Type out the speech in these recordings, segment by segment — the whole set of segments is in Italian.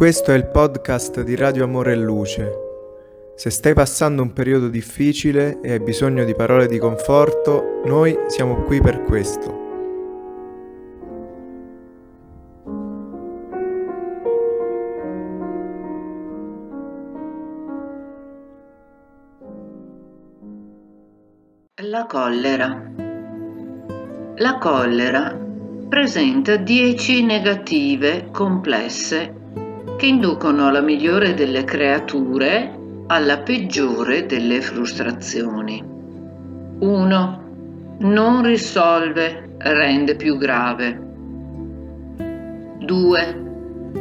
Questo è il podcast di Radio Amore e Luce. Se stai passando un periodo difficile e hai bisogno di parole di conforto, noi siamo qui per questo. La collera. La collera presenta 10 negative complesse che inducono la migliore delle creature alla peggiore delle frustrazioni. 1. Non risolve, rende più grave. 2.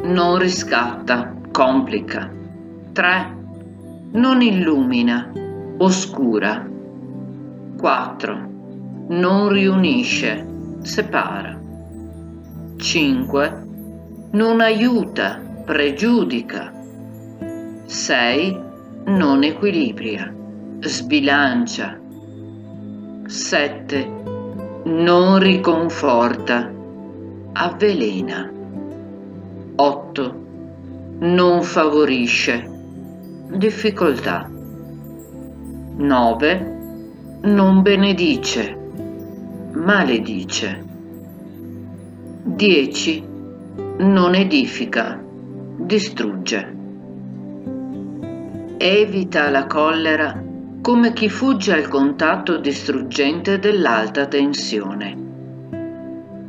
Non riscatta, complica. 3. Non illumina, oscura. 4. Non riunisce, separa. 5. Non aiuta, pregiudica. 6. Non equilibria, sbilancia. 7. Non riconforta, avvelena. 8. Non favorisce, difficoltà. 9. Non benedice, maledice. 10. Non edifica, distrugge. Evita la collera come chi fugge al contatto distruggente dell'alta tensione.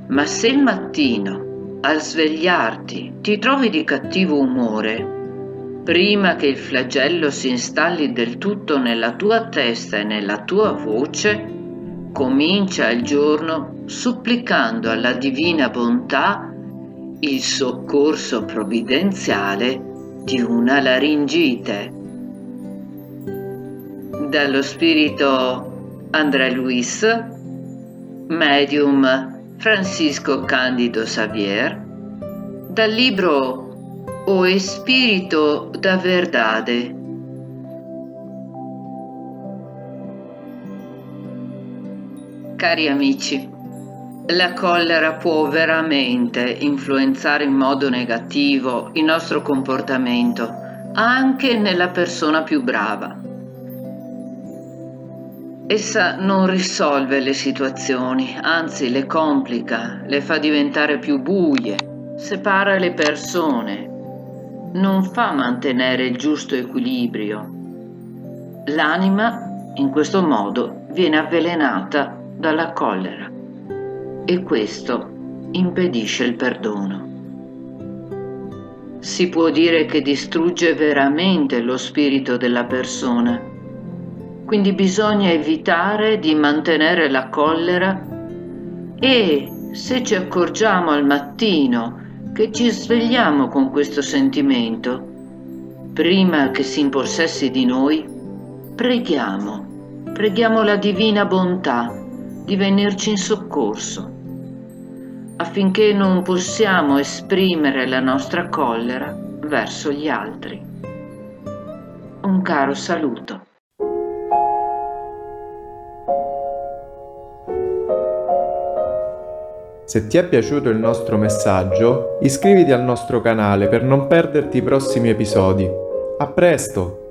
Ma se il mattino, al svegliarti, ti trovi di cattivo umore, prima che il flagello si installi del tutto nella tua testa e nella tua voce, comincia il giorno supplicando alla divina bontà il soccorso provvidenziale di una laringite. Dallo spirito André Luis, medium Francisco Candido Xavier, dal libro O Espírito da Verdade. Cari amici, la collera può veramente influenzare in modo negativo il nostro comportamento, anche nella persona più brava. Essa non risolve le situazioni, anzi le complica, le fa diventare più buie, separa le persone, non fa mantenere il giusto equilibrio. L'anima, in questo modo, viene avvelenata dalla collera e questo impedisce il perdono. Si può dire che distrugge veramente lo spirito della persona, quindi bisogna evitare di mantenere la collera e se ci accorgiamo al mattino che ci svegliamo con questo sentimento, prima che si impossessi di noi, preghiamo, preghiamo la divina bontà di venirci in soccorso affinché non possiamo esprimere la nostra collera verso gli altri. Un caro saluto. Se ti è piaciuto il nostro messaggio, iscriviti al nostro canale per non perderti i prossimi episodi. A presto!